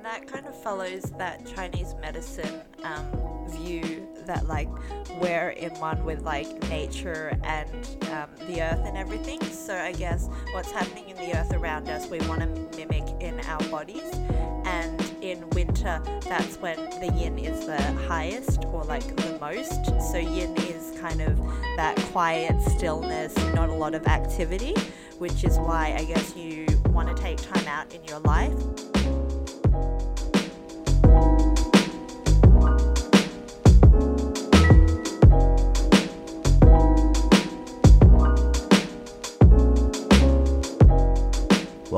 and that kind of follows that Chinese medicine um, view that like we're in one with like nature and um, the earth and everything. So I guess what's happening in the earth around us, we want to mimic in our bodies. And in winter, that's when the yin is the highest or like the most. So yin is kind of that quiet stillness, not a lot of activity, which is why I guess you want to take time out in your life.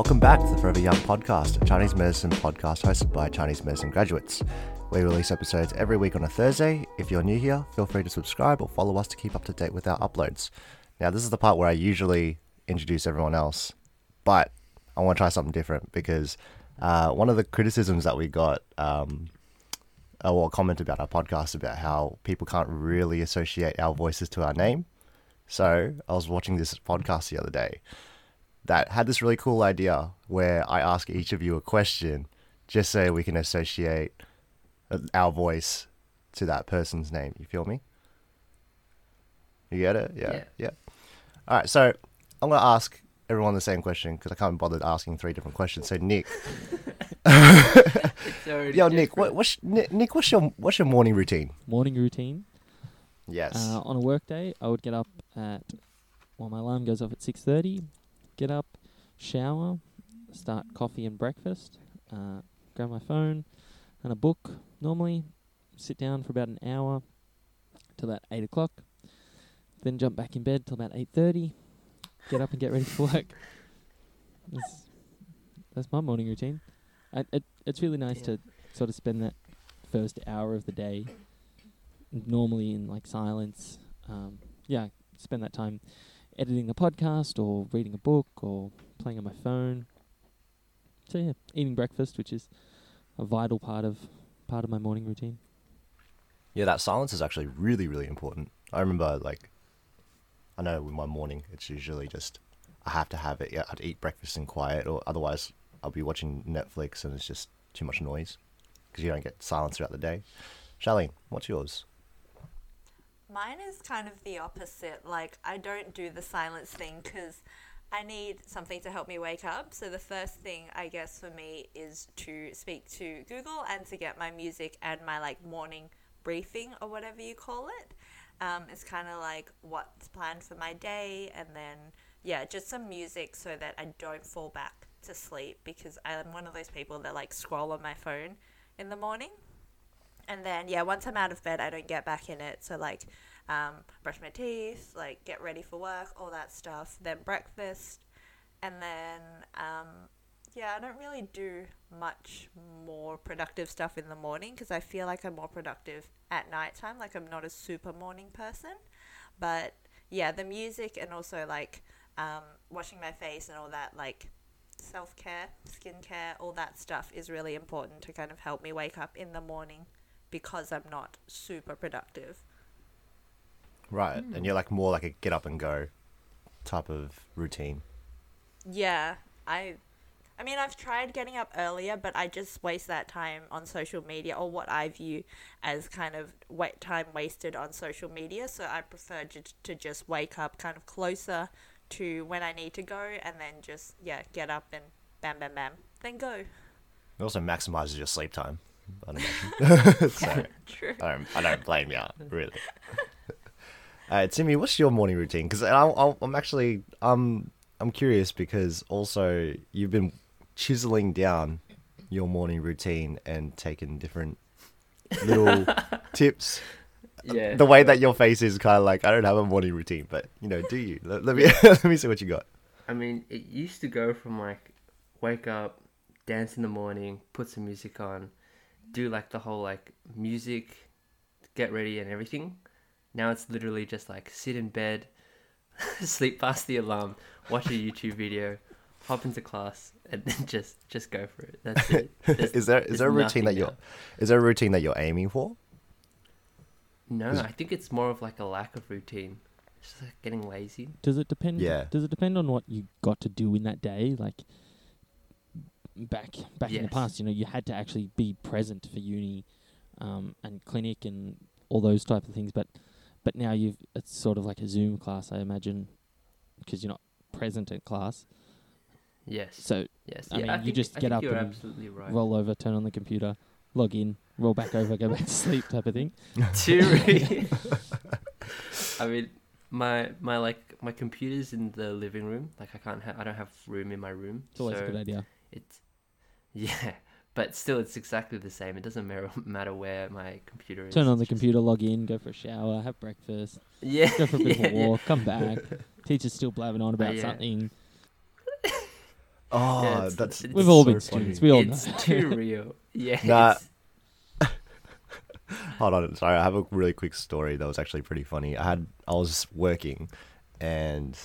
Welcome back to the Forever Young podcast, a Chinese medicine podcast hosted by Chinese medicine graduates. We release episodes every week on a Thursday. If you're new here, feel free to subscribe or follow us to keep up to date with our uploads. Now, this is the part where I usually introduce everyone else, but I want to try something different because uh, one of the criticisms that we got, um, or a comment about our podcast about how people can't really associate our voices to our name. So I was watching this podcast the other day that had this really cool idea where I ask each of you a question just so we can associate uh, our voice to that person's name. You feel me? You get it? Yeah. Yeah. Yeah. All right. So I'm going to ask everyone the same question because I can't be bothered asking three different questions. So, Nick. It's already Yo, Nick, what, what's, Nick, Nick, what's your, what's your morning routine? morning routine. Yes. Uh, on a work day, I would get up at well, my alarm goes off at six thirty. Get up, shower, start coffee and breakfast. Uh, grab my phone and a book. Normally, sit down for about an hour till about eight o'clock. Then jump back in bed till about eight thirty. Get up and get ready for work. That's, that's my morning routine. I, it, it's really nice Yeah. to sort of spend that first hour of the day normally in like silence. Um, yeah, spend that time editing the podcast or reading a book or playing on my phone. So yeah, eating breakfast, which is a vital part of part of my morning routine. Yeah, that silence is actually really, really important. I remember, like, I know in my morning, it's usually just I have to have it. Yeah, I'd eat breakfast in quiet, or otherwise I'll be watching Netflix and it's just too much noise because you don't get silence throughout the day. Charlene, what's yours? Mine is kind of the opposite. Like, I don't do the silence thing because I need something to help me wake up. So, the first thing, I guess, for me is to speak to Google and to get my music and my like morning briefing or whatever you call it. Um, it's kind of like what's planned for my day, and then, yeah, just some music so that I don't fall back to sleep because I'm one of those people that like scroll on my phone in the morning and then yeah once i'm out of bed i don't get back in it. So like um, brush my teeth like get ready for work all that stuff then breakfast. And then um, yeah i don't really do much more productive stuff in the morning because i feel like i'm more productive at nighttime. Like i'm not a super morning person. But yeah the music and also like um, washing my face and all that like self-care skincare all that stuff is really important to kind of help me wake up in the morning because I'm not super productive. Right, and hmm. you're like more like a get up and go type of routine. Yeah, I I mean I've tried getting up earlier, but I just waste that time on social media or what I view as kind of wait time wasted on social media, so I prefer ju- to just wake up kind of closer to when I need to go and then just yeah, get up and bam bam bam, then go. It also maximizes your sleep time. So True. I don't, I don't blame you, really. Uh, Timmy, what's your morning routine? Because I'm actually, um, I'm curious because also you've been chiseling down your morning routine and taking different little tips. Yeah. The way that your face is kind of like, I don't have a morning routine, but you know, do you? Let, let me let me see what you got. I mean, it used to go from like wake up, dance in the morning, put some music on, do like the whole like music, get ready and everything. Now it's literally just like sit in bed, sleep past the alarm, watch a YouTube video, hop into class, and then just just go for it. That's it. There's- Is there is there's there a routine that you're now. is there a routine that you're aiming for? No, Is- I think it's more of like a lack of routine. It's just like getting lazy. Does it depend? Yeah. Does it depend on what you got to do in that day? Like, back back in the past, you know, you had to actually be present for uni, um, and clinic and all those type of things. But but now you've it's sort of like a Zoom class, I imagine, because you're not present at class. Yes. So yes. I yeah, mean, I you think, just I get up You're and absolutely right. roll over, turn on the computer, log in, roll back over, go back to sleep, type of thing. Too I mean, my my like my computer's in the living room. Like I can't. Ha- I don't have room in my room. It's always so a good idea. It's yeah, but still, it's exactly the same. It doesn't matter matter where my computer is. Turn on the computer, log in, go for a shower, have breakfast, Yeah. go for a bit yeah, of a yeah. walk, come back. Teacher's still blabbing on about yeah. something. Oh, it's- that's it's We've all so been funny. students. We all it's know. too real. Yeah. Nah. it's- Hold on, sorry. I have a really quick story that was actually pretty funny. I had I was working, and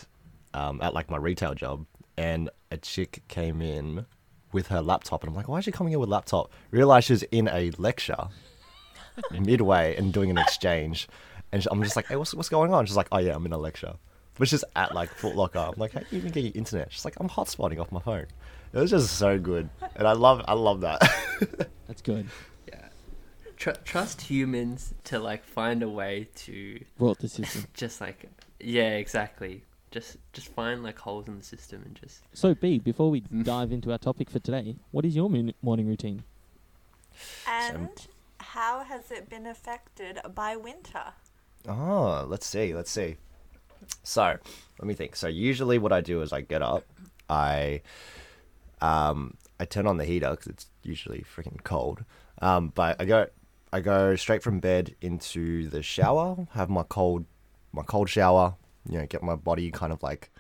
um, at like my retail job, and a chick came in with her laptop, and I'm like, why is she coming in with laptop? Realize she was in a lecture midway and doing an exchange, and I'm just like, hey, what's what's going on? She's like, oh yeah, I'm in a lecture. But she's at like Foot Locker. I'm like, how do you even get your internet? She's like, I'm hotspotting off my phone. It was just so good, and I love I love that. That's good. yeah. Tr- trust humans to like find a way to Brought the system. just like yeah, exactly. Just just find like holes in the system and just So, B, before we dive into our topic for today, what is your morning routine? And how has it been affected by winter? Oh, let's see, let's see. So, let me think. So, usually what I do is I get up, I um I turn on the heater cuz it's usually freaking cold. Um but I go I go straight from bed into the shower, have my cold my cold shower, you know, get my body kind of like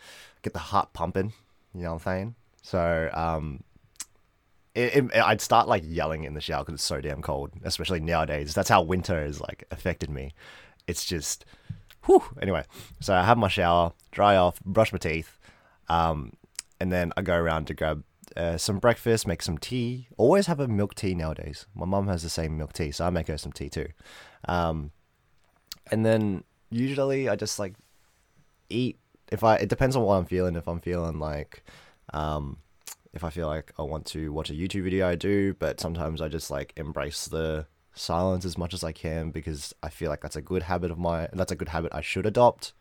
get the heart pumping, you know what I'm saying? So, um it, it, I'd start like yelling in the shower because it's so damn cold, especially nowadays. That's how winter has like affected me. It's just, whew. Anyway, so I have my shower, dry off, brush my teeth, um, and then I go around to grab uh, some breakfast, make some tea. Always have a milk tea nowadays. My mum has the same milk tea, so I make her some tea too. Um, and then usually I just like eat. If I, it depends on what I'm feeling. If I'm feeling like, um, if I feel like I want to watch a YouTube video, I do. But sometimes I just like embrace the silence as much as I can because I feel like that's a good habit of mine. That's a good habit I should adopt.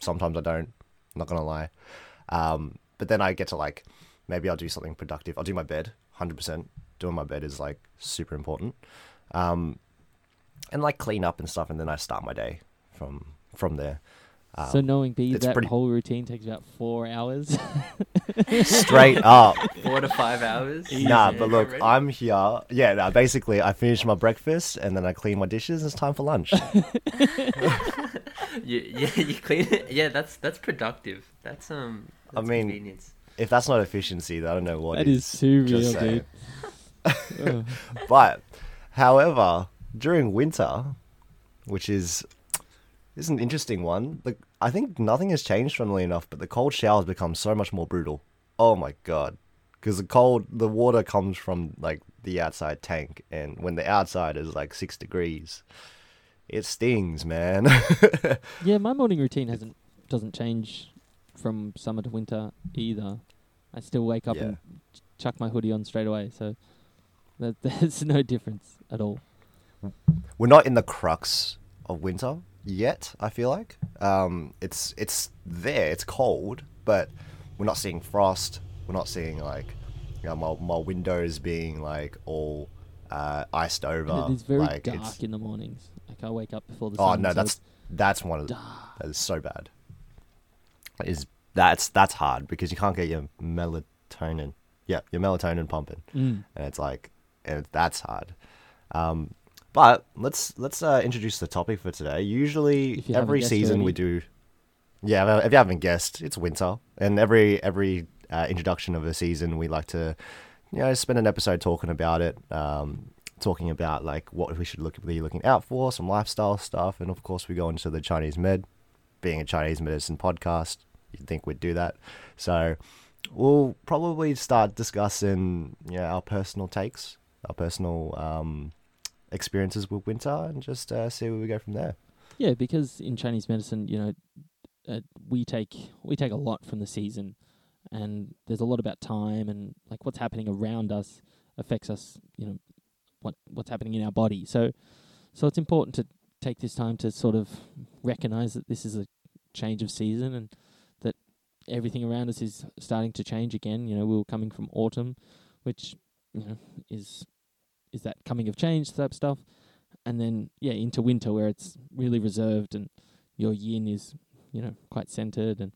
Sometimes I don't. Not gonna lie. Um, but then I get to like maybe I'll do something productive. I'll do my bed. Hundred percent. Doing my bed is like super important. Um, and like clean up and stuff, and then I start my day from from there. Um, so, knowing B, that pretty- whole routine takes about four hours. straight up. four to five hours. Nah, Yeah, but look, ready? I'm here. Yeah, nah, basically, I finish my breakfast and then I clean my dishes. And it's time for lunch. you, yeah, you clean it. Yeah, that's that's productive. That's um. I mean, convenience. if that's not efficiency, then I don't know what that is too real, saying. dude. Ugh. But, however, during winter, which is is an interesting one. Like I think nothing has changed, funnily enough, but the cold showers become so much more brutal. Oh my god, because the cold, the water comes from like the outside tank, and when the outside is like six degrees, it stings, man. yeah, my morning routine hasn't doesn't change from summer to winter either. I still wake up Yeah. and ch- chuck my hoodie on straight away, so there's no difference at all. we're not in the crux of winter yet. I feel like um, it's it's there. It's cold, but we're not seeing frost. We're not seeing like you know, my my windows being like all uh, iced over. And it is very like, dark it's- in the mornings. Like I wake up before the sun. Oh sun. no, so that's that's one of the, that is so bad. Is that's that's hard because you can't get your melatonin. Yeah, your melatonin pumping Mm. and it's like and that's hard um but let's let's uh, introduce the topic for today. Usually If you haven't every season we do yeah if you haven't guessed it's winter. And every every uh, introduction of a season we like to you know spend an episode talking about it um talking about like what we should look be looking out for some lifestyle stuff. And of course we go into the chinese med being a chinese medicine podcast you'd think we'd do that. So we'll probably start discussing yeah our personal takes, our personal um, experiences with winter, and just uh, see where we go from there. Yeah, because in Chinese medicine, you know, uh, we take we take a lot from the season, and there's a lot about time and like what's happening around us affects us. You know, what what's happening in our body. So, so it's important to take this time to sort of recognize that this is a change of season and that everything around us is starting to change again. You know, we were coming from autumn, which you know is is that coming of change type stuff, and then yeah into winter where it's really reserved and your yin is you know quite centered and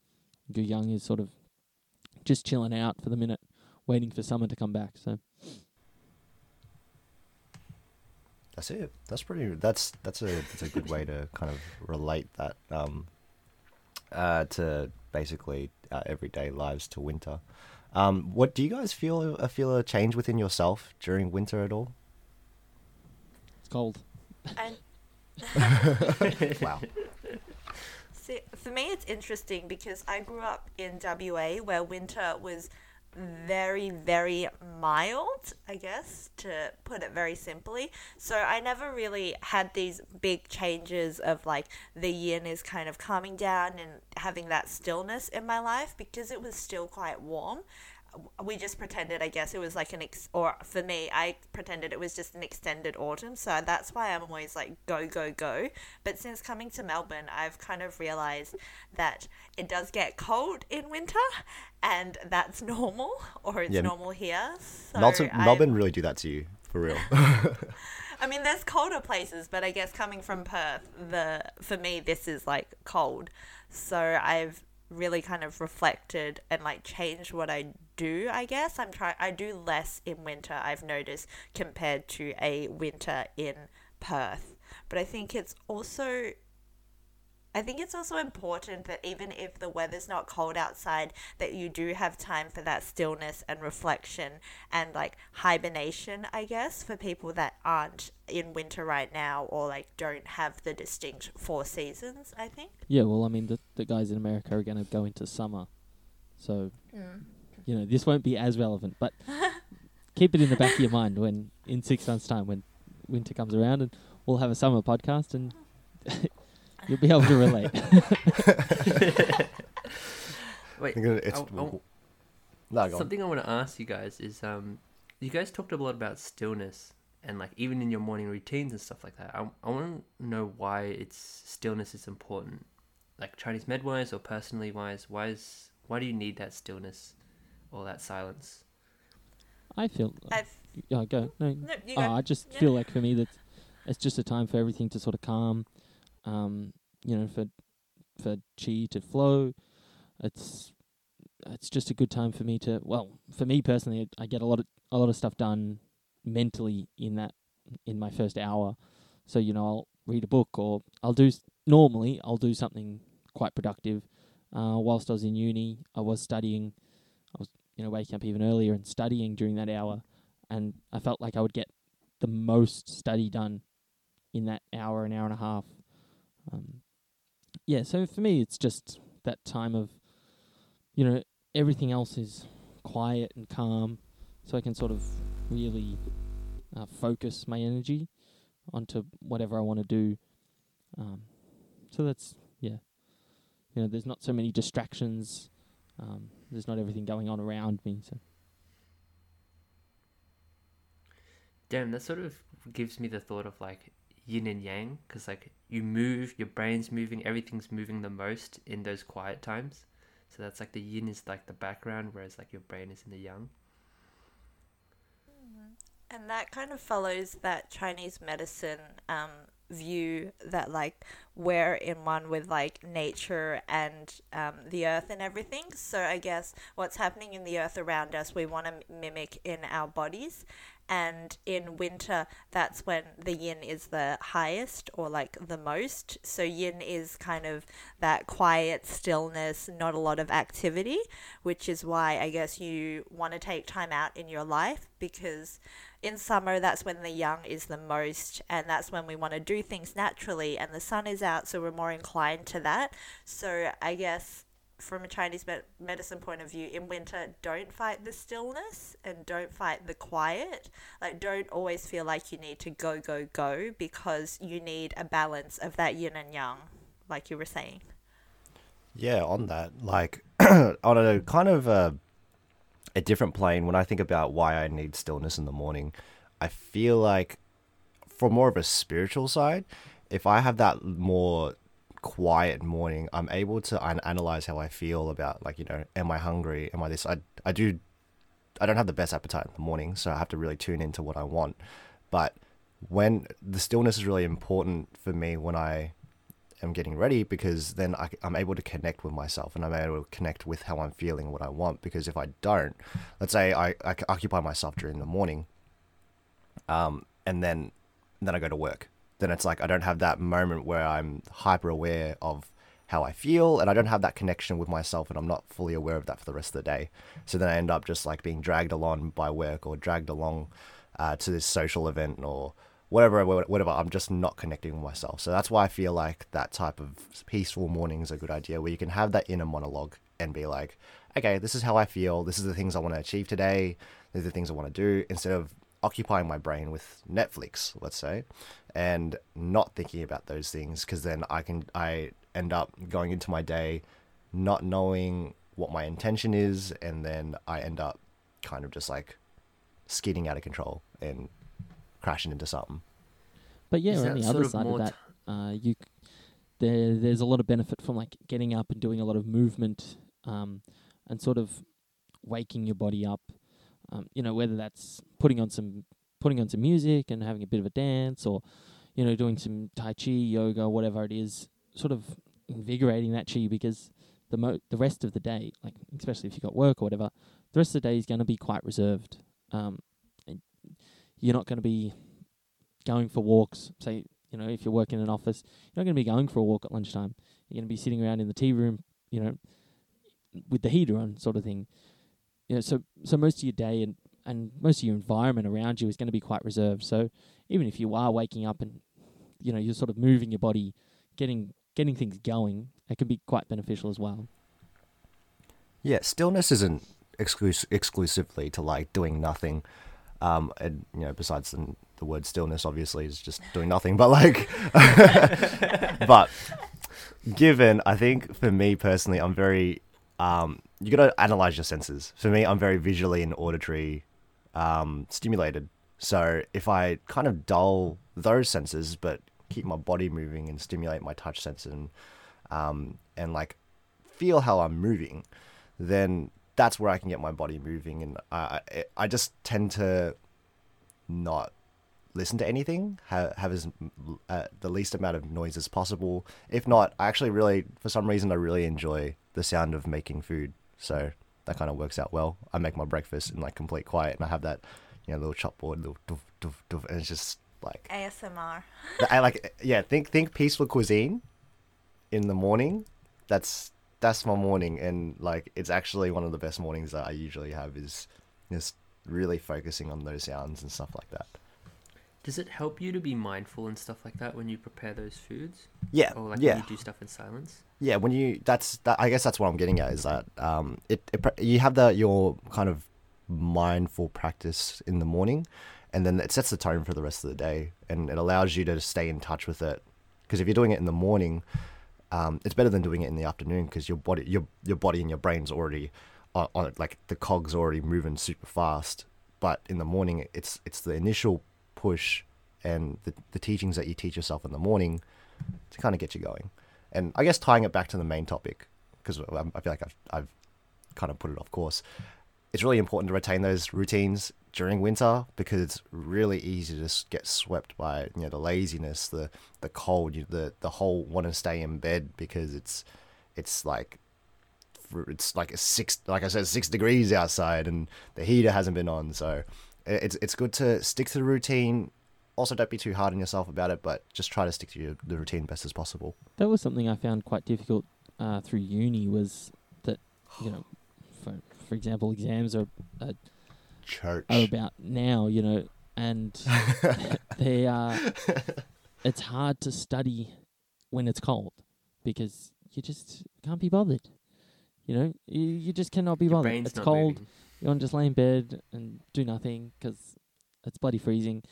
your yang is sort of just chilling out for the minute, waiting for summer to come back. So That's it. That's pretty. That's that's a that's a good way to kind of relate that um, uh, to basically our everyday lives to winter. Um, what do you guys feel? Uh, feel a change within yourself during winter at all? It's cold. And Wow. See, for me, it's interesting because I grew up in WA where winter was very, very mild, I guess, to put it very simply. So I never really had these big changes of like the yin is kind of calming down and having that stillness in my life because it was still quite warm we just pretended, I guess, it was like an ex, or for me, I pretended it was just an extended autumn. So that's why I'm always like go, go, go. But since coming to Melbourne, I've kind of realized that it does get cold in winter, and that's normal, or it's Yeah. normal here. So Melton, Melbourne really do that to you for real. I mean, there's colder places, but I guess coming from Perth, the for me this is like cold. So I've really kind of reflected and like changed what I do. I guess I'm trying. I do less in winter. I've noticed compared to a winter in Perth. But I think it's also I think it's also important that even if the weather's not cold outside, that you do have time for that stillness and reflection and like hibernation, I guess, for people that aren't in winter right now or like don't have the distinct four seasons, I think. Yeah, well, I mean, the the guys in America are going to go into summer, so mm. you know this won't be as relevant. But keep it in the back of your mind when in six months' time, when winter comes around, and we'll have a summer podcast, and you'll be able to relate. Wait, I'm gonna- it's, I- I- no, go on. something I want to ask you guys is, um, you guys talked a lot about stillness and like even in your morning routines and stuff like that. I, I want to know why it's stillness is important, like Chinese med wise or personally wise. Why is why do you need that stillness or that silence? I feel. I've Yeah, go. No, no, you Oh, go. I just Yeah. feel like for me that it's just a time for everything to sort of calm, um, you know, for for chi to flow. It's it's just a good time for me to well, for me personally, I get a lot of a lot of stuff done mentally in that in my first hour. So you know, I'll read a book or I'll do normally I'll do something quite productive. Uh, whilst I was in uni, I was studying. I was you know waking up even earlier and studying during that hour and I felt like I would get the most study done in that hour, an hour and a half. Um, yeah, so for me, it's just that time of, you know, everything else is quiet and calm, so I can sort of really uh, focus my energy onto whatever I want to do. Um, so that's yeah, you know, there's not so many distractions. Um, there's not everything going on around me. So Damn, that sort of gives me the thought of like yin and yang, because like you move, your brain's moving, everything's moving the most in those quiet times. So that's like the yin is like the background, whereas like your brain is in the yang. And that kind of follows that Chinese medicine um, view that like we're in one with like nature and um, the earth and everything. So I guess what's happening in the earth around us, we want to mimic in our bodies. And in winter, that's when the yin is the highest or like the most. So yin is kind of that quiet stillness, not a lot of activity, which is why I guess you want to take time out in your life because in summer that's when the yang is the most and that's when we want to do things naturally and the sun is out so we're more inclined to that so i guess from a chinese med- medicine point of view in winter don't fight the stillness and don't fight the quiet. Like don't always feel like you need to go go go because you need a balance of that yin and yang like you were saying. Yeah, on that, like on a kind of a, a different plane, when I think about why I need stillness in the morning, I feel like, for more of a spiritual side, if I have that more quiet morning, I'm able to an- analyze how I feel about like you know, am I hungry? Am I this? I I do. I don't have the best appetite in the morning, so I have to really tune into what I want. But when the stillness is really important for me when I am getting ready because then I, am able to connect with myself and I'm able to connect with how I'm feeling what I want. Because if I don't, let's say I, I occupy myself during the morning, um, and then then I go to work then it's like I don't have that moment where I'm hyper aware of how I feel and I don't have that connection with myself and I'm not fully aware of that for the rest of the day. So then I end up just like being dragged along by work or dragged along uh, to this social event or whatever, whatever. I'm just not connecting with myself. So that's why I feel like that type of peaceful morning is a good idea where you can have that inner monologue and be like, okay, this is how I feel. This is the things I want to achieve today. These are the things I want to do instead of occupying my brain with Netflix, let's say, and not thinking about those things because then I can I end up going into my day not knowing what my intention is and then I end up kind of just like skidding out of control and crashing into something. But yeah, on the other side of that, uh, you there there's a lot of benefit from like getting up and doing a lot of movement, um, and sort of waking your body up um, you know, whether that's putting on some putting on some music and having a bit of a dance, or you know, doing some tai chi, yoga, whatever it is, sort of invigorating that chi because the mo- the rest of the day, like especially if you've got work or whatever, the rest of the day is going to be quite reserved. Um, you're not going to be going for walks. Say, you know, if you're working in an office, you're not going to be going for a walk at lunchtime. You're going to be sitting around in the tea room, you know, with the heater on, sort of thing you know, so so most of your day and and most of your environment around you is going to be quite reserved. So even if you are waking up and you know you're sort of moving your body, getting getting things going, it can be quite beneficial as well. Yeah, stillness isn't exclus- exclusively to like doing nothing. Um, and you know, besides the, the word stillness, obviously is just doing nothing. But like, but given, I think for me personally, I'm very um, you got to analyze your senses. For me, I'm very visually and auditory um, stimulated. So if I kind of dull those senses, but keep my body moving and stimulate my touch sense and um, and like feel how I'm moving, then that's where I can get my body moving. And I I just tend to not listen to anything, have, have as uh, the least amount of noise as possible. If not, I actually really, for some reason, I really enjoy the sound of making food. So that kind of works out well. I make my breakfast in like complete quiet, and I have that, you know, little chopboard, little doof, doof, doof, and it's just like ASMR. I like, yeah. Think think peaceful cuisine in the morning. That's that's my morning, and like it's actually one of the best mornings that I usually have is just really focusing on those sounds and stuff like that. Does it help you to be mindful and stuff like that when you prepare those foods? Yeah. Or like yeah. when you do stuff in silence? Yeah, when you that's that I guess that's what I'm getting at is that um it, it you have the your kind of mindful practice in the morning and then it sets the tone for the rest of the day and it allows you to stay in touch with it because if you're doing it in the morning um, it's better than doing it in the afternoon because your body your your body and your brain's already on, on like the cogs already moving super fast but in the morning it's it's the initial push and the, the teachings that you teach yourself in the morning to kind of get you going. And I guess tying it back to the main topic, because I feel like I've, I've kind of put it off course, it's really important to retain those routines during winter because it's really easy to just get swept by you know the laziness, the the cold, the the whole want to stay in bed because it's it's like it's like a six like I said six degrees outside and the heater hasn't been on so it's it's good to stick to the routine. Also, don't be too hard on yourself about it, but just try to stick to your, the routine best as possible. That was something I found quite difficult uh, through uni. Was that you know, for for example, exams are, are church are about now, you know, and they are. It's hard to study when it's cold because you just can't be bothered. You know, you, you just cannot be Your bothered. It's cold. Moving. You want to just lay in bed and do nothing because it's bloody freezing.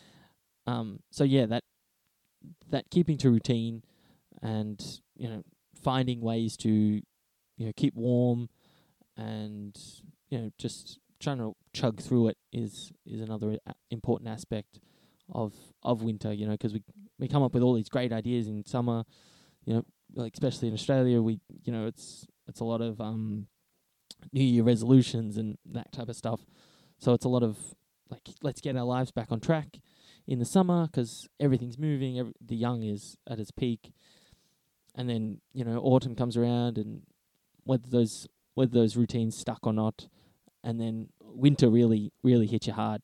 Um, so yeah, that that keeping to routine and you know finding ways to you know keep warm and you know just trying to chug through it is is another a- important aspect of of winter. You know, 'cause we we come up with all these great ideas in summer. You know, like especially in Australia, we you know it's it's a lot of um New Year resolutions and that type of stuff. So it's a lot of like let's get our lives back on track in the summer 'cause everything's moving. Every, the yang is at its peak, and then you know autumn comes around and whether those whether those routines stuck or not, and then winter really really hits you hard,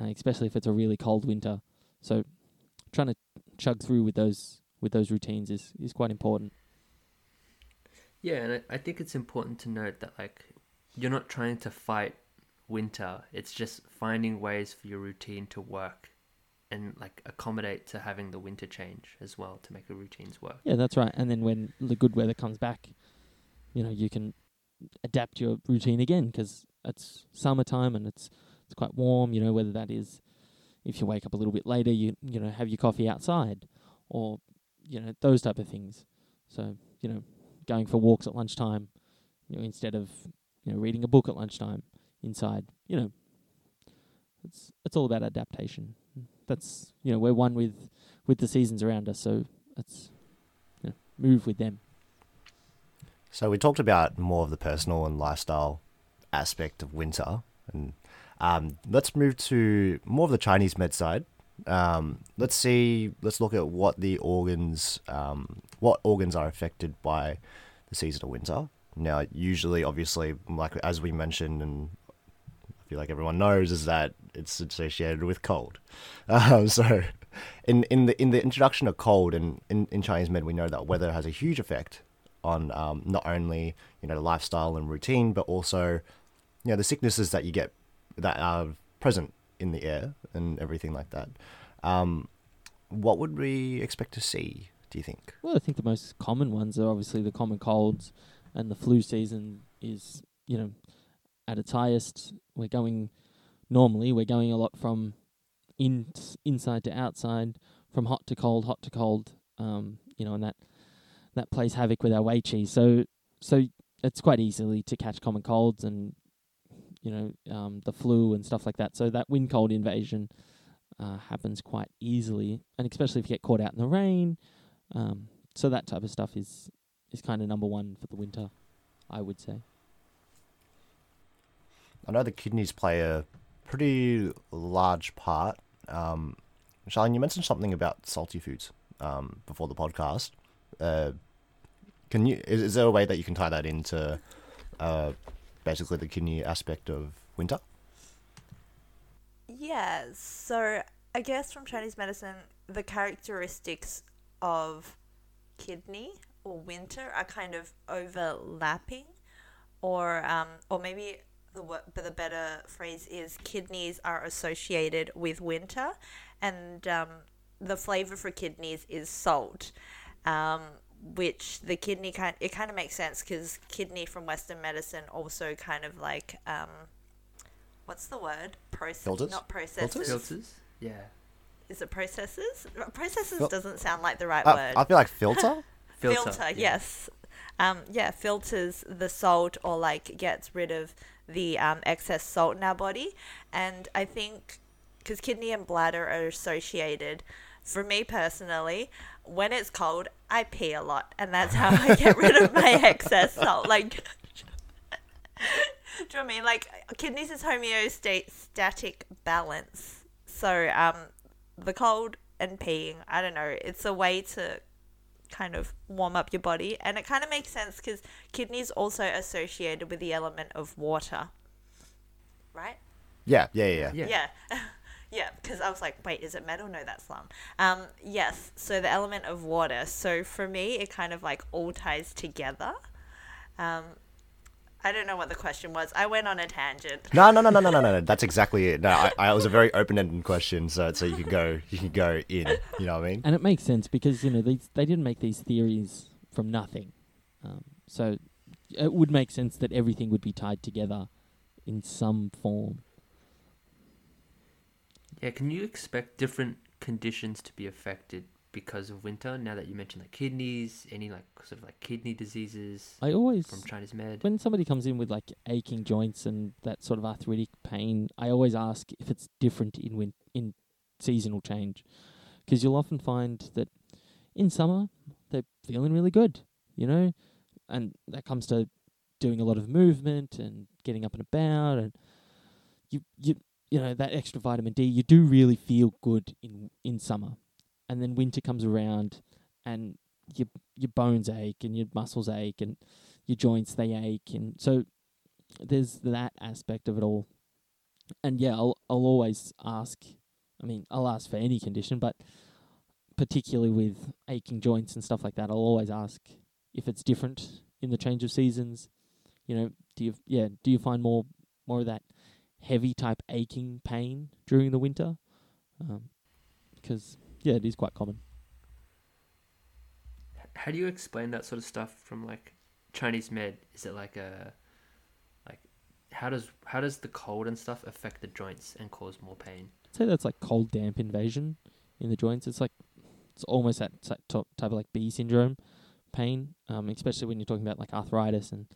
uh, especially if it's a really cold winter. So trying to chug through with those with those routines is is quite important. Yeah, and I, I think it's important to note that like you're not trying to fight winter. It's just finding ways for your routine to work and like accommodate to having the winter change as well to make your routines work. Yeah, that's right. And then when the good weather comes back, you know, you can adapt your routine again because it's summertime and it's it's quite warm. You know, whether that is if you wake up a little bit later, you you know have your coffee outside, or you know those type of things. So you know, going for walks at lunchtime, you know, instead of you know reading a book at lunchtime inside. You know, it's it's all about adaptation. That's you know we're one with with the seasons around us, so it's you know, move with them. So we talked about more of the personal and lifestyle aspect of winter, and um, let's move to more of the Chinese med side. Um, let's see. Let's look at what the organs, um, what organs are affected by the season of winter. Now, usually, obviously, like as we mentioned, and I feel like everyone knows, is that it's associated with cold. Um, so, in in the in the introduction of cold and in, in Chinese med, we know that weather has a huge effect on um, not only you know lifestyle and routine, but also you know the sicknesses that you get that are present in the air and everything like that. Um, what would we expect to see? Do you think? Well, I think the most common ones are obviously the common colds, and the flu season is you know at its highest. We're going normally we're going a lot from in inside to outside, from hot to cold, hot to cold. Um, you know, and that that plays havoc with our wei qi. So so it's quite easily to catch common colds and you know um, the flu and stuff like that. So that wind cold invasion uh, happens quite easily, and especially if you get caught out in the rain. Um, so that type of stuff is is kind of number one for the winter, I would say. I know the kidneys play a pretty large part. Um, Charlene, you mentioned something about salty foods um, before the podcast. Uh, can you? Is, is there a way that you can tie that into uh, basically the kidney aspect of winter? Yeah, so I guess from Chinese medicine, the characteristics of kidney or winter are kind of overlapping, or um, or maybe the but the better phrase is kidneys are associated with winter, and um, the flavor for kidneys is salt. Um, which the kidney kind it kind of makes sense because kidney from Western medicine also kind of like um, what's the word process Filters? not processes Filters? Yeah. is it processes processes Fil- doesn't sound like the right Uh, word I feel like filter. Filter. filter, yes um, yeah filters the salt or like gets rid of the um, excess salt in our body and i think because kidney and bladder are associated for me personally when it's cold i pee a lot and that's how i get rid of my excess salt like do you know what I mean? Like kidneys is homeostatic balance. So um, the cold and peeing, I don't know, it's a way to kind of warm up your body, and it kind of makes sense because kidneys also associated with the element of water, right? Yeah, yeah, yeah. yeah. Yeah. Yeah. yeah, because I was like, wait, is it metal? No, that's lung. Um, yes, so the element of water. So for me, it kind of like all ties together. Um, I don't know what the question was. I went on a tangent. No, no, no, no, no, no, no. That's exactly it. No, I, I it was a very open-ended question, so so you could go, you can go in. You know what I mean? And it makes sense because you know these they didn't make these theories from nothing, um, so it would make sense that everything would be tied together in some form. Yeah, can you expect different conditions to be affected because of winter? Now that you mentioned like kidneys, any like sort of like kidney diseases I always from Chinese med. when somebody comes in with like aching joints and that sort of arthritic pain, I always ask if it's different in win- in seasonal change, because you'll often find that in summer they're feeling really good, you know, and that comes to doing a lot of movement and getting up and about, and you you you know that extra vitamin D, you do really feel good in in summer, and then winter comes around, and your your bones ache and your muscles ache and your joints they ache. And so there's that aspect of it all. And yeah I'll I'll always ask I mean I'll ask for any condition but particularly with aching joints and stuff like that I'll always ask if it's different in the change of seasons. You know do you yeah do you find more more of that heavy type aching pain during the winter um 'cause yeah it is quite common How do you explain that sort of stuff from like Chinese med? Is it like a like how does how does the cold and stuff affect the joints and cause more pain? I'd say that's like cold damp invasion in the joints. It's like it's almost that type of like Bi syndrome pain, um, especially when you're talking about like arthritis and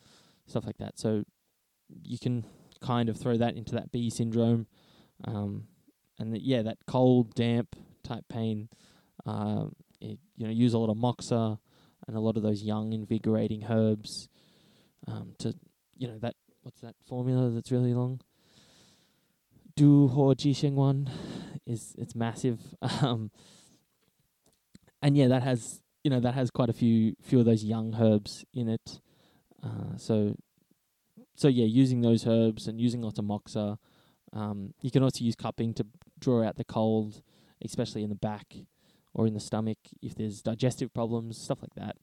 stuff like that. So you can kind of throw that into that Bi syndrome, um, and the, yeah, that cold damp type pain. Um, it, you know, use a lot of moxa and a lot of those yang invigorating herbs um, to you know that what's that formula that's really long. Du Huo Ji Sheng Wan is it's massive. Um, and yeah, that has you know that has quite a few few of those yang herbs in it. Uh, so so yeah, using those herbs and using lots of moxa. Um, you can also use cupping to draw out the cold, especially in the back or in the stomach if there's digestive problems, stuff like that.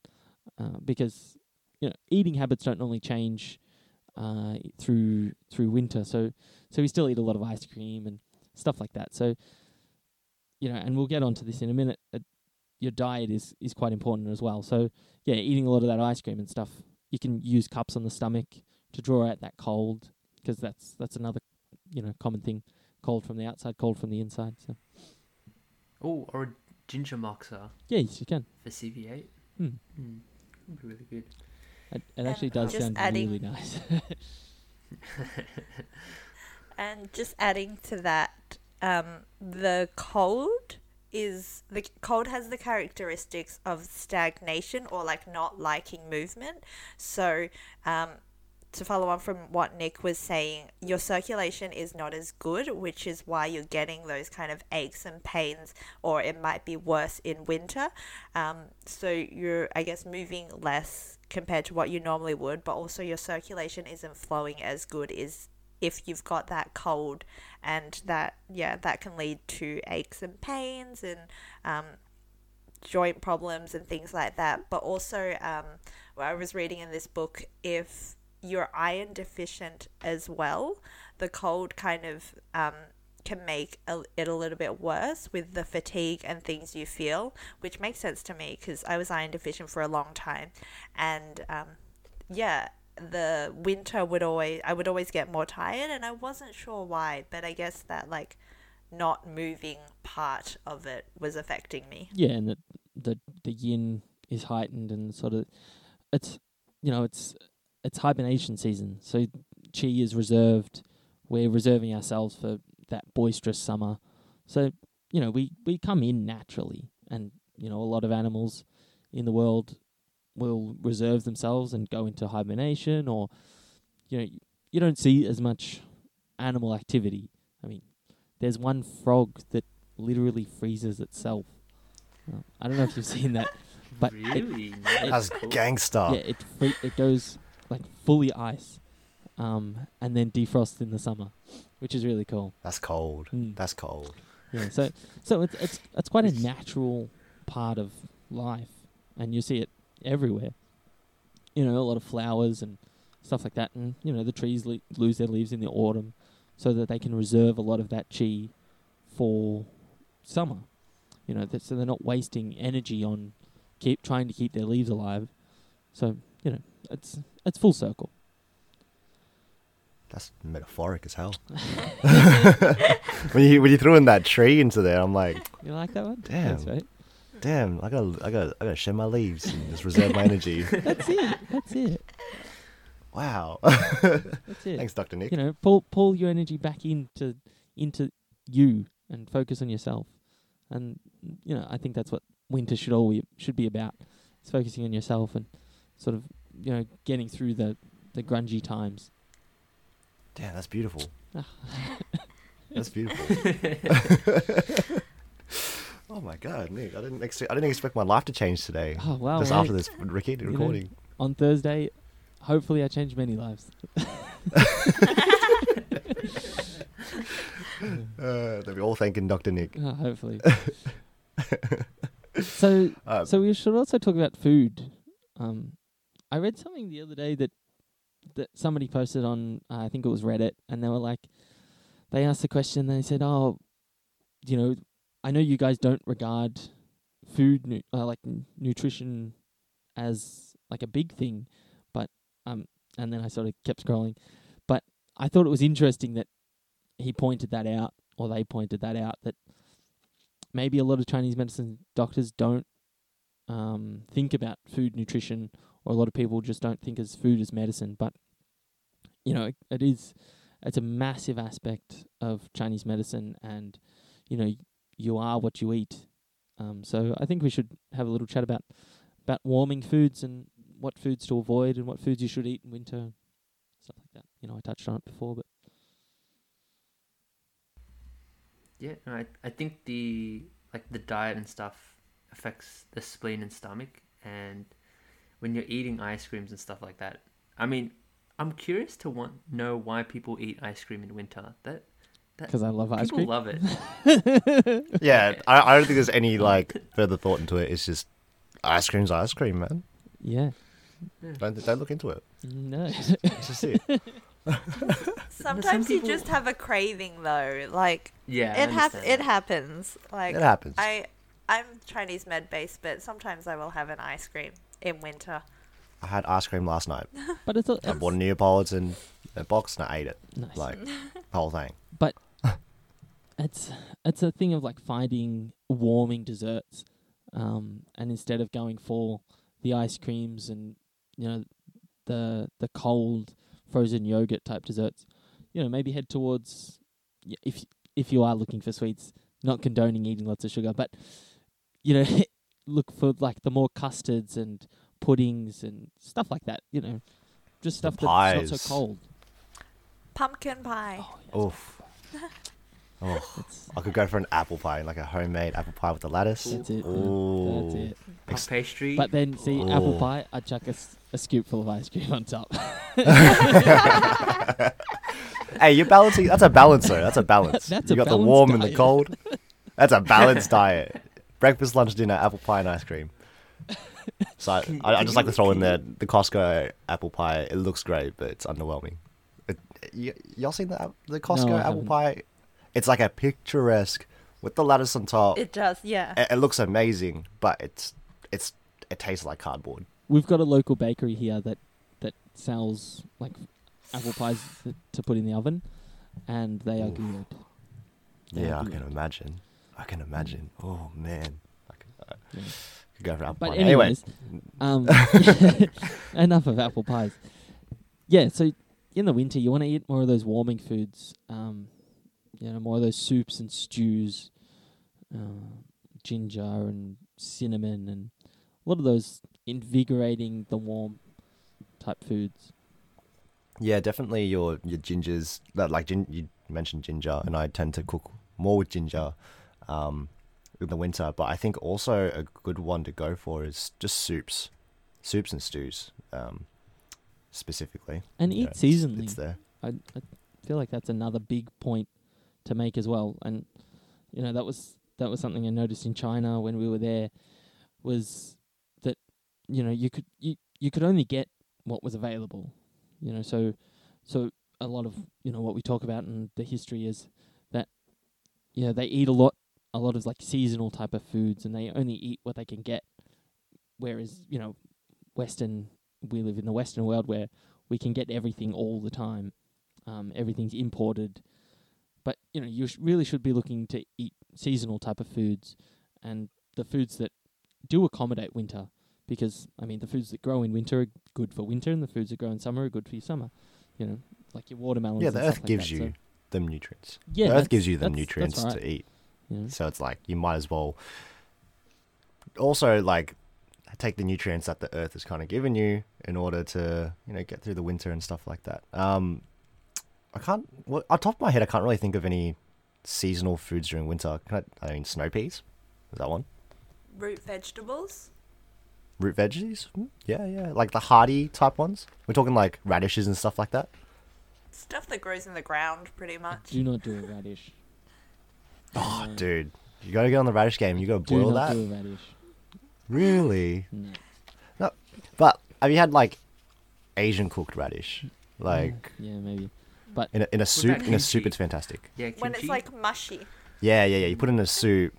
Uh, because you know eating habits don't normally change uh, through through winter. So so we still eat a lot of ice cream and stuff like that. So you know, and we'll get onto this in a minute. Uh, your diet is is quite important as well. So yeah, eating a lot of that ice cream and stuff. You can use cups on the stomach to draw out that cold because that's that's another you know common thing. Cold from the outside, cold from the inside. So Oh, or a ginger moxa yeah, yes, you can. for CV8. Hmm. Mm. Would be really good. It, it And actually does sound adding- really nice. And just adding to that, um, the cold is the cold has the characteristics of stagnation or like not liking movement. So, um, to follow on from what Nick was saying, your circulation is not as good, which is why you're getting those kind of aches and pains, or it might be worse in winter. Um, so you're, I guess, moving less compared to what you normally would, but also your circulation isn't flowing as good is if you've got that cold and that yeah that can lead to aches and pains and um, joint problems and things like that but also um, what i was reading in this book if you're iron deficient as well the cold kind of um, can make a, it a little bit worse with the fatigue and things you feel which makes sense to me because i was iron deficient for a long time and um, yeah the winter would always I would always get more tired and I wasn't sure why, but I guess that like not moving part of it was affecting me. yeah, and the the the yin is heightened and sort of it's you know it's it's hibernation season, so chi is reserved. We're reserving ourselves for that boisterous summer, so you know we we come in naturally, and you know a lot of animals in the world will reserve themselves and go into hibernation, or you know you don't see as much animal activity. I mean, there's one frog that literally freezes itself. I don't know if you've seen that. But it- really? That's cool. gangster. Yeah, it it goes like fully ice, um, and then defrost in the summer, which is really cool. That's cold. Mm. That's cold. Yeah, so so it's it's it's quite a natural part of life, and you see it everywhere. You know, a lot of flowers and stuff like that, and you know the trees le- lose their leaves in the autumn, so that they can reserve a lot of that chi for summer. You know, that, so they're not wasting energy on keep trying to keep their leaves alive. So you know, it's it's full circle. That's metaphoric as hell. when you when you threw in that tree into there, I'm like, You like that one? Damn. Thanks, mate. Damn, I gotta, I gotta, I gotta shed my leaves and just reserve my energy. That's it. That's it. Wow. That's it. Thanks, Doctor Nick. You know, pull pull your energy back into into you and focus on yourself. And you know, I think that's what winter should all be, should be about. It's focusing on yourself and sort of you know getting through the the grungy times. Damn, that's beautiful. That's beautiful. oh my god, Nick! I didn't, ex- I didn't expect my life to change today. Oh wow! just after this Ricky know, recording. on Thursday, hopefully I change many lives. Uh, they'll be all thanking Doctor Nick. Uh, hopefully. so Uh, so we should also talk about food. Um, I read something the other day that that somebody posted on uh, I think it was Reddit, and they were like, they asked the question. And they said, "Oh, you know, I know you guys don't regard food nu- uh, like n- nutrition as like a big thing, but um." And then I sort of kept scrolling, but I thought it was interesting that he pointed that out, or they pointed that out that maybe a lot of Chinese medicine doctors don't um, think about food nutrition, or a lot of people just don't think as food as medicine. But you know, it, it is it's a massive aspect of Chinese medicine, and you know, you are what you eat. Um, so I think we should have a little chat about about warming foods and what foods to avoid and what foods you should eat in winter, stuff like that. You know, I touched on it before, but Yeah, no, I I think the like the diet and stuff affects the spleen and stomach, and when you're eating ice creams and stuff like that. I mean, I'm curious to want know why people eat ice cream in winter. That because I love ice people cream. love it. yeah, I, I don't think there's any like further thought into it. It's just ice cream's ice cream, man. Yeah. Don't don't look into it. No. It's just it. Sometimes you people- just have a craving though. Like Yeah, I it hap- understand it that. happens. Like it happens. I I'm Chinese med based, but sometimes I will have an ice cream in winter. I had ice cream last night. but it's, a, I bought a Neapolitan a box and I ate it. nice. Like the whole thing. But it's it's a thing of like finding warming desserts, um, and instead of going for the ice creams and you know the the cold frozen yogurt type desserts, you know maybe head towards y- if if you are looking for sweets, not condoning eating lots of sugar, but you know look for like the more custards and puddings and stuff like that. You know, just stuff that's not so cold. Pumpkin pie. Oh, Oof. Oh, I could go for an apple pie, like a homemade apple pie with the lattice. that's it. Ooh. That's it. Puff pastry. But then, see, apple Oh. pie, I chuck a, scoop full of ice cream on top. Hey, you're balancing. That's a balance, though. That's a balance. That's you a got the balanced warm and the cold. That's a balanced diet. Breakfast, lunch, dinner, apple pie and ice cream. So I, I, I just like to throw in can there the Costco apple pie. It looks great, but it's underwhelming. It, y- y'all seen the the Costco I apple haven't. pie? It's like a picturesque with the lettuce on top. It, It does, yeah. it looks amazing, but it's it's it tastes like cardboard. We've got a local bakery here that, that sells like apple pies th- to put in the oven, and they are Oof. good. They Yeah, are I good. can imagine. I can imagine. Oh man, I could, I Yeah. could go for apple But pie. anyways, um, enough of apple pies. Yeah, so in the winter you want to eat more of those warming foods. Um, you know, more of those soups and stews, uh, ginger and cinnamon, and a lot of those invigorating the warm type foods. Yeah, definitely your your gingers. Like gin, you mentioned ginger, and I tend to cook more with ginger um, in the winter. But I think also a good one to go for is just soups, soups and stews, um, specifically. And You eat know, seasonally. It's there. I, I feel like that's another big point to make as well. And you know that was that was something I noticed in China when we were there was that you know you could you you could only get what was available. You know, so so a lot of you know what we talk about in the history is that yeah they eat a lot a lot of like seasonal type of foods and they only eat what they can get. Whereas you know Western we live in the Western world where we can get everything all the time. Um, everything's imported, but you know you sh- really should be looking to eat seasonal type of foods, and the foods that do accommodate winter because I mean the foods that grow in winter are good for winter, and the foods that grow in summer are good for your summer. You know, like your watermelons. Yeah, and the stuff earth like gives that, you so- them nutrients. yeah, the earth gives you them nutrients right, to eat. You know. So it's like you might as well also like take the nutrients that the earth has kind of given you in order to you know get through the winter and stuff like that. Um, I can't. Well, on top of my head, I can't really think of any seasonal foods during winter. Can I, I mean, snow peas. Is that one? Root vegetables. Root veggies? Hmm, Yeah, yeah. Like the hardy type ones. We're talking like radishes and stuff like that. Stuff that grows in the ground, pretty much. Do not do a radish. Oh, No. dude. You gotta get on the radish game. You gotta Do boil not that. do radish. Really? No. But have you had like Asian cooked radish? Like yeah, maybe. But in a, in a soup. In a soup, kimchi? it's fantastic. Yeah, kimchi. When it's like mushy. Yeah, yeah, yeah. You put it in a soup.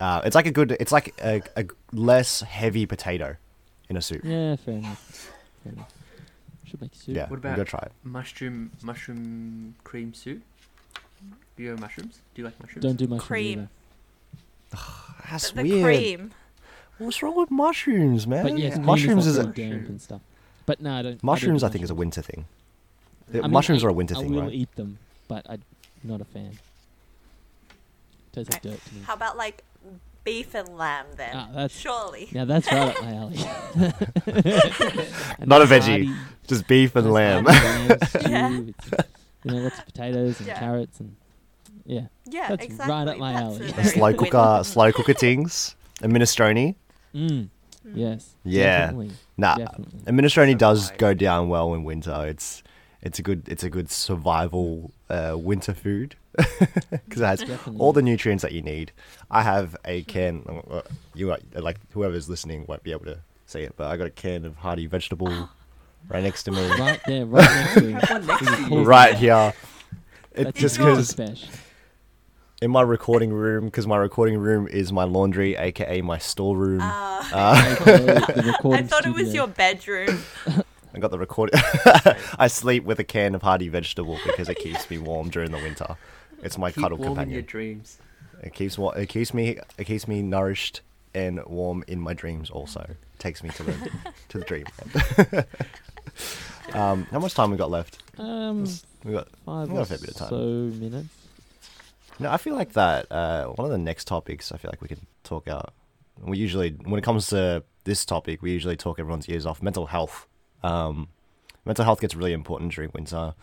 Uh, it's like a good. It's like a, a less heavy potato in a soup. yeah, fair enough. Fair enough. Should make soup. Yeah, What you about- gotta try it. mushroom mushroom cream soup. Do you have mushrooms? Do you like mushrooms? Don't do mushrooms Cream. either. That's the weird. cream. What's wrong with mushrooms, man? But yes, Yeah. mushrooms is is a, damp and stuff. But no, I don't. I don't mushrooms. I think is a winter thing. I mean, mushrooms I- are a winter thing, right? I thing, will right? eat them, but I'm not a fan. Tastes like dirt to me. How about like beef and lamb then? Ah, that's- Surely. Now that's right up my alley. And Not a nice veggie. hearty- Just beef and nice lamb. hearty lamb stew Yeah. with, you know, lots of potatoes and Yeah. carrots and yeah. Yeah, That's exactly. right up my That's alley. a A slow cooker, winter- slow cooker things. A minestrone. Mm. Mm. Yes. Yeah. Definitely. Nah, definitely. a minestrone So does wide. go down well in winter. It's it's a good it's a good survival uh, winter food because it has Definitely. all the nutrients that you need. I have a can. uh, You are- like whoever's listening won't be able to see it, but I got a can of hearty vegetable right next to me, right there, right next to you. One next to you. right here. It That's just because special. In my recording room, because my recording room is my laundry, aka my storeroom. Ah. Uh, I recording thought it was studio. your bedroom. I got the record. I sleep with a can of hearty vegetable because it keeps me warm during the winter. It's my Keep cuddle warm in companion. your dreams. It keeps wa- it keeps me it keeps me nourished and warm in my dreams. Also it takes me to the to the dream. um, how much time we got left? Um, We got. five we got a fair bit of time. so minutes. No, I feel like that. Uh, one of the next topics I feel like we can talk about. We usually, when it comes to this topic, we usually talk everyone's ears off. Mental health. Um, mental health gets really important during winter,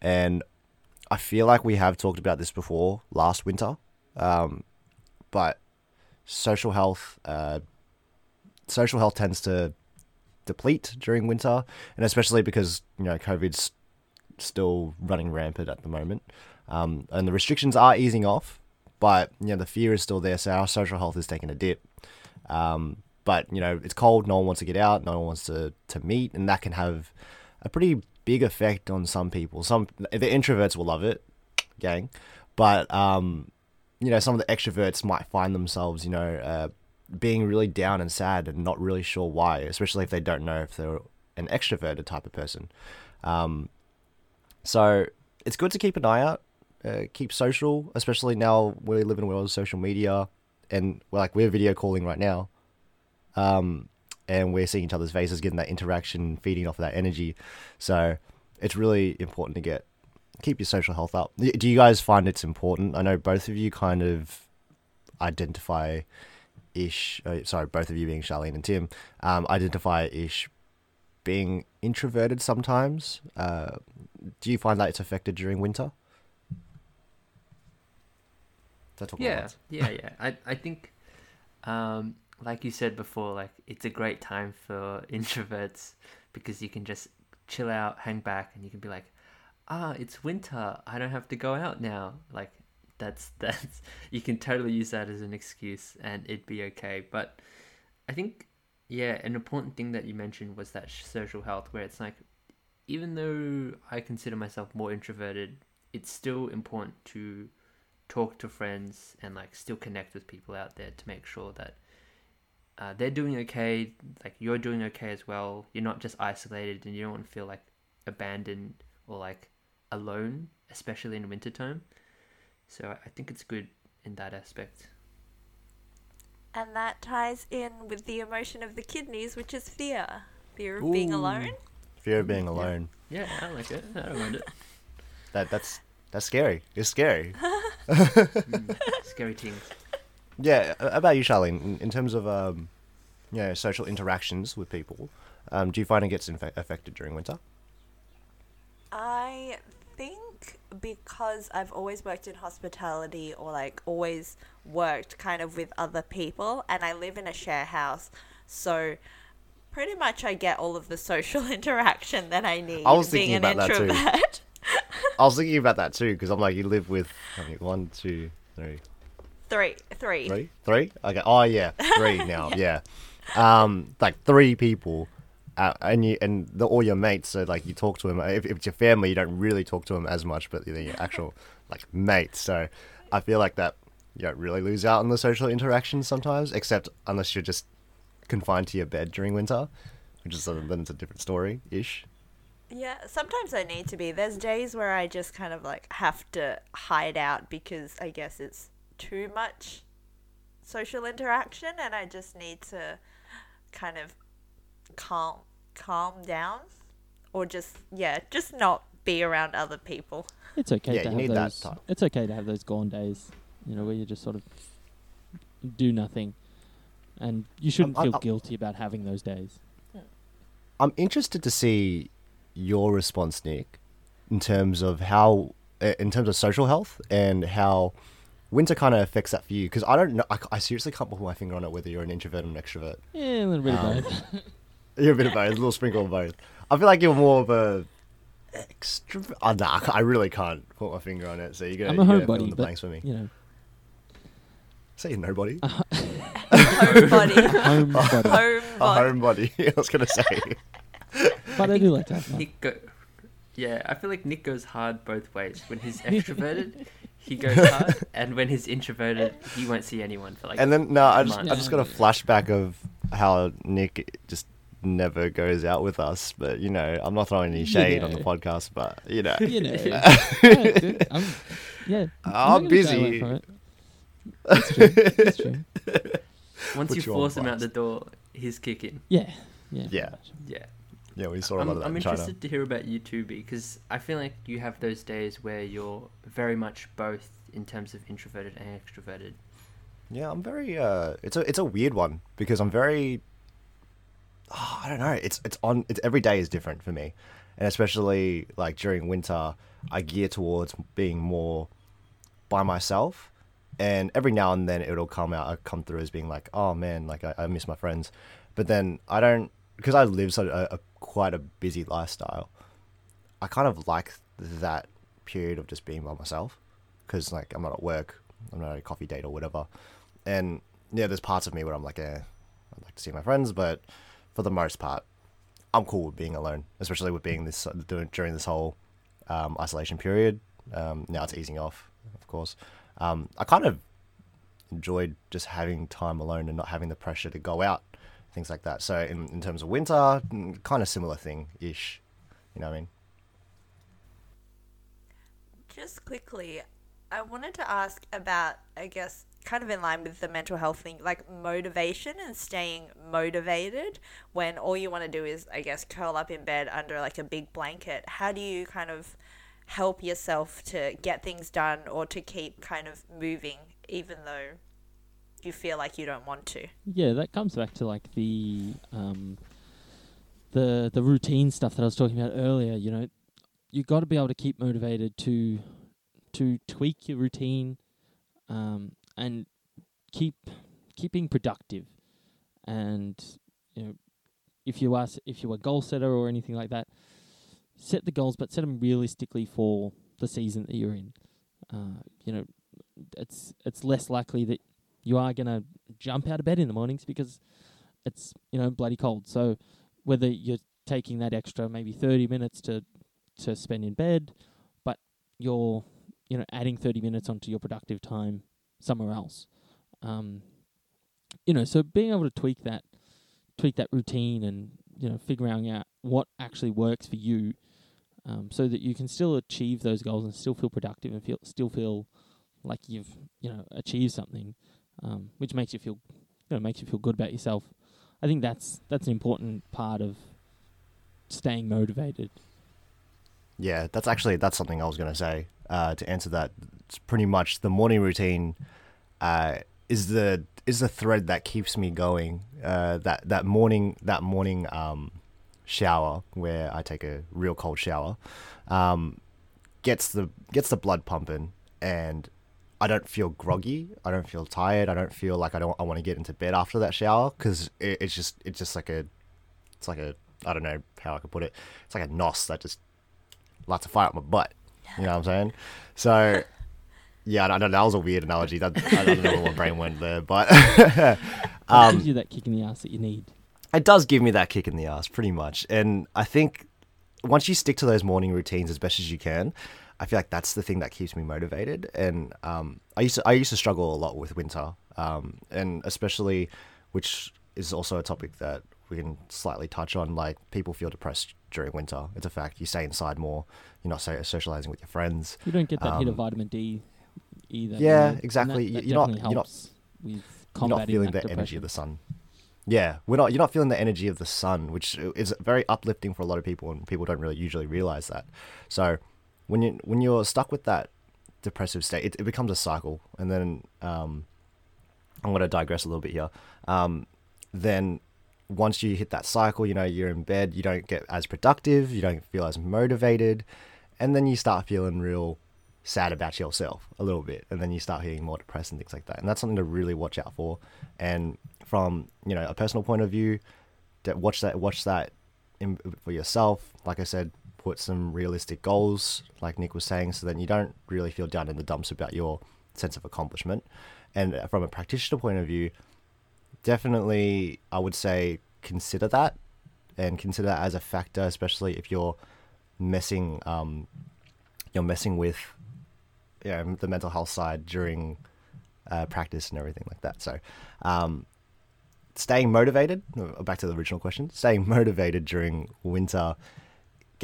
and I feel like we have talked about this before last winter. Um, but social health, uh, social health tends to deplete during winter, and especially because you know COVID's still running rampant at the moment. Um, and the restrictions are easing off, but you know the fear is still there. So our social health is taking a dip. Um, but you know it's cold. No one wants to get out. No one wants to to meet, and that can have a pretty big effect on some people. Some the introverts will love it, gang, but um, you know some of the extroverts might find themselves, you know, uh, being really down and sad and not really sure why, especially if they don't know if they're an extroverted type of person. Um, so it's good to keep an eye out, uh, keep social, especially now we live in a world of social media, and we're like we're video calling right now, um, and we're seeing each other's faces, getting that interaction, feeding off of that energy. So it's really important to get keep your social health up. Do you guys find it's important? I know both of you kind of identify ish. Uh, sorry, both of you being Charlene and Tim, um, identify ish being introverted sometimes. Uh, do you find that it's affected during winter? Did I talk a Yeah, yeah, yeah. I I think, um, like you said before, like it's a great time for introverts because you can just chill out, hang back, and you can be like, ah, it's winter. I don't have to go out now. Like that's that's you can totally use that as an excuse, and it'd be okay. But I think, yeah, an important thing that you mentioned was that sh- social health, where it's like, even though I consider myself more introverted, it's still important to talk to friends and like still connect with people out there to make sure that uh, they're doing okay like you're doing okay as well you're not just isolated and you don't want to feel like abandoned or like alone especially in wintertime so i I think it's good in that aspect And that ties in with the emotion of the kidneys, which is fear. Fear of being alone. Fear of being alone. Yeah, I like it. I don't mind it. That that's that's scary. It's scary. Mm, scary things. Yeah. About you, Charlene, in, in terms of um, you know, social interactions with people, um, do you find it gets infe- affected during winter? I think because I've always worked in hospitality or like always worked kind of with other people and I live in a share house, so pretty much I get all of the social interaction that I need I was being thinking an about that too. I was thinking about that too because I'm like, you live with how many? One, two, three, three, three. three, three. Okay. Oh yeah, three now. yeah. Um, like three people. Uh, and you and the, all your mates, so like you talk to them. If, if it's your family, you don't really talk to them as much, but the your actual like mates. So I feel like that you don't really lose out on the social interactions sometimes, except unless you're just confined to your bed during winter, which is a, then it's a different story ish. Yeah, sometimes I need to be. There's days where I just kind of like have to hide out because I guess it's too much social interaction and I just need to kind of calm calm down or just yeah, just not be around other people. It's okay Yeah, to you have need that those. time. It's okay to have those gone days, you know, where you just sort of do nothing, and you shouldn't I- feel I- guilty about having those days. I'm interested to see your response, Nick, in terms of how, uh, in terms of social health and how winter kind of affects that for you. Because I don't know, I, I seriously can't put my finger on it whether you're an introvert or an extrovert. Yeah, a little bit Um, of both. You're a bit of both, a little sprinkle of both. I feel like you're more of a extrovert. Oh, nah, I really can't put my finger on it. So you're gonna, I'm a you're fill in homebody, the blanks for me. you know, Say you're nobody. Homebody. home body. a Homebody. homebody. I was gonna say. But I do like to have fun. Nick go- yeah, I feel like Nick goes hard both ways. When he's extroverted, he goes hard, and when he's introverted, he won't see anyone for like. And then no, I just months. I just got a flashback of how Nick just never goes out with us. But you know, I'm not throwing any You shade on the podcast. But you know, You know, yeah, dude, I'm, yeah. I'm not gonna stay away busy. from it. It's true. It's true. Once put you you force him out the door, he's kicking. Yeah, yeah. Yeah. Yeah. Yeah, we saw a I'm, lot of that I'm in China. interested to hear about you too, because I feel like you have those days where you're very much both in terms of introverted and extroverted. Yeah, I'm very. Uh, it's a it's a weird one because I'm very. Oh, I don't know. It's it's on. It's every day is different for me, and especially like during winter, I gear towards being more by myself, and every now and then it'll come out. I come through as being like, oh man, like I, I miss my friends, but then I don't because I live such a, a quite a busy lifestyle. I kind of like that period of just being by myself because like I'm not at work, I'm not at a coffee date or whatever, and yeah, there's parts of me where I'm like, eh, I'd like to see my friends, but for the most part, I'm cool with being alone, especially with being this during this whole um, isolation period. Um, now it's easing off, of course. Um, I kind of enjoyed just having time alone and not having the pressure to go out, things like that. So in, in terms of winter, mm, kind of similar thing ish. You know what I mean? Just quickly, I wanted to ask about, I guess, kind of in line with the mental health thing, like motivation and staying motivated when all you want to do is, I guess, curl up in bed under like a big blanket. How do you kind of help yourself to get things done or to keep kind of moving, even though you feel like you don't want to? Yeah, that comes back to like the um, the the routine stuff that I was talking about earlier. You know, you got to be able to keep motivated to to tweak your routine um, and keep keeping productive. And you know, if you are if you're a goal setter or anything like that, set the goals, but set them realistically for the season that you're in. Uh, you know, it's it's less likely that you are going to jump out of bed in the mornings because it's you know bloody cold. So whether you're taking that extra maybe 30 minutes to to spend in bed, but you're you know adding 30 minutes onto your productive time somewhere else. Um, you know, so being able to tweak that tweak that routine and you know figuring out what actually works for you um, so that you can still achieve those goals and still feel productive and feel still feel like you've you know achieved something um, which makes you feel you know, makes you feel good about yourself. I think that's that's an important part of staying motivated. Yeah, that's actually that's something I was gonna say. Uh, to answer that, it's pretty much the morning routine. Uh, is the is the thread that keeps me going. Uh, that that morning that morning um, shower where I take a real cold shower, um, gets the gets the blood pumping, and I don't feel groggy. I don't feel tired. I don't feel like I don't. I want to get into bed after that shower because it, it's just it's just like a it's like a I don't know how I could put it. It's like a nos that just likes to fire up my butt. You know what I'm saying? So yeah, I don't know. That was a weird analogy. That, I don't know where my brain went there, but It um, gives you that kick in the ass that you need. it does give me that kick in the ass, pretty much. And I think once you stick to those morning routines as best as you can, I feel like that's the thing that keeps me motivated. And um, I used to I used to struggle a lot with winter, um, and especially, which is also a topic that we can slightly touch on. Like people feel depressed during winter. It's a fact. You stay inside more. You're not socializing with your friends. You don't get that hit of Um, vitamin D either. yeah, and that- exactly. That, that You're not- you're not- You're not feeling the energy of the sun. Yeah, we're not. You're not feeling the energy of the sun, which is very uplifting for a lot of people, and people don't really usually realize that. So, when you when you're stuck with that depressive state, it, it becomes a cycle, and then um, I'm going to digress a little bit here. Um, then once you hit that cycle, you know you're in bed, you don't get as productive, you don't feel as motivated, and then you start feeling real sad about yourself a little bit, and then you start feeling more depressed and things like that. And that's something to really watch out for. And from you know a personal point of view, watch that watch that in, for yourself. Like I said, put some realistic goals, like Nick was saying, so that you don't really feel down in the dumps about your sense of accomplishment. And from a practitioner point of view, definitely I would say consider that and consider that as a factor, especially if you're messing um, you're messing with you know, the mental health side during uh, practice and everything like that. So, um, staying motivated. Back to the original question. Staying motivated during winter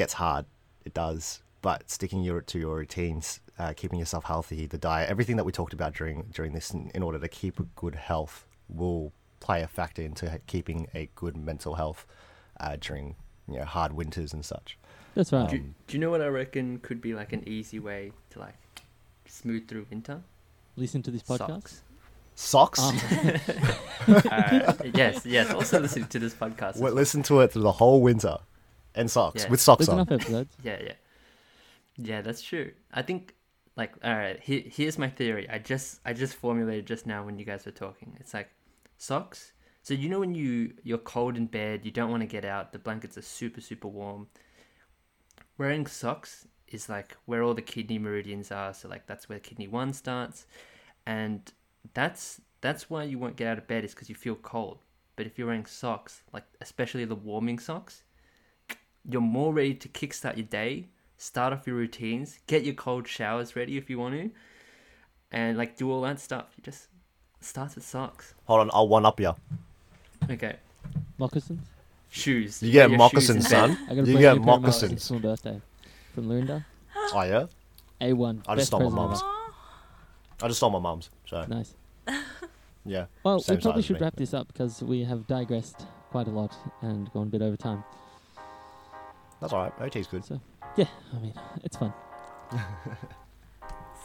gets hard. It does, but sticking your to your routines, uh, keeping yourself healthy, the diet, everything that we talked about during during this, in, in order to keep a good health, will play a factor into keeping a good mental health uh, during you know hard winters and such. That's right. Do, you- do you know what I reckon could be like an easy way to like smooth through winter? Listen to this podcast. Socks. Socks. Oh, uh, yes, yes. Also listen to this podcast. Well, well. listen to it through the whole winter, and socks Yeah. with socks there's on. enough episodes. Yeah, yeah, yeah. That's true. I think like all right. Here, here's my theory. I just I just formulated just now when you guys were talking. It's like socks. So you know when you you're cold in bed, you don't want to get out. The blankets are super super warm. Wearing socks is like where all the kidney meridians are. So like that's where kidney one starts, and that's that's why you won't get out of bed is because you feel cold. But if you're wearing socks, like especially the warming socks, you're more ready to kickstart your day, start off your routines, get your cold showers ready if you want to, and like do all that stuff. You just starts with socks. Hold on, I'll one up you. Okay, Moccasins. shoes. You Wear get your moccasins, in son. I got You get new pair moccasins. for my birthday from Lurinda. Oh yeah, A1. I just best stole my present mum's. I just stole my mum's. So Nice. yeah, Well, we probably as should me. wrap this up because we have digressed quite a lot and gone a bit over time. That's all right. OT's good. So, yeah, I mean, it's fun.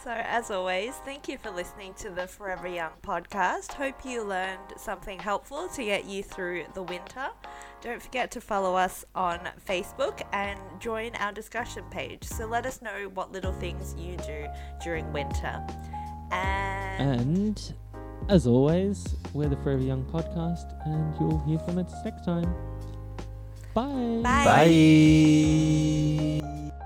So, as always, thank you for listening to the Forever Young podcast. Hope you learned something helpful to get you through the winter. Don't forget to follow us on Facebook and join our discussion page. So, let us know what little things you do during winter. And, And as always, we're the Forever Young podcast, and you'll hear from us next time. Bye. Bye. Bye.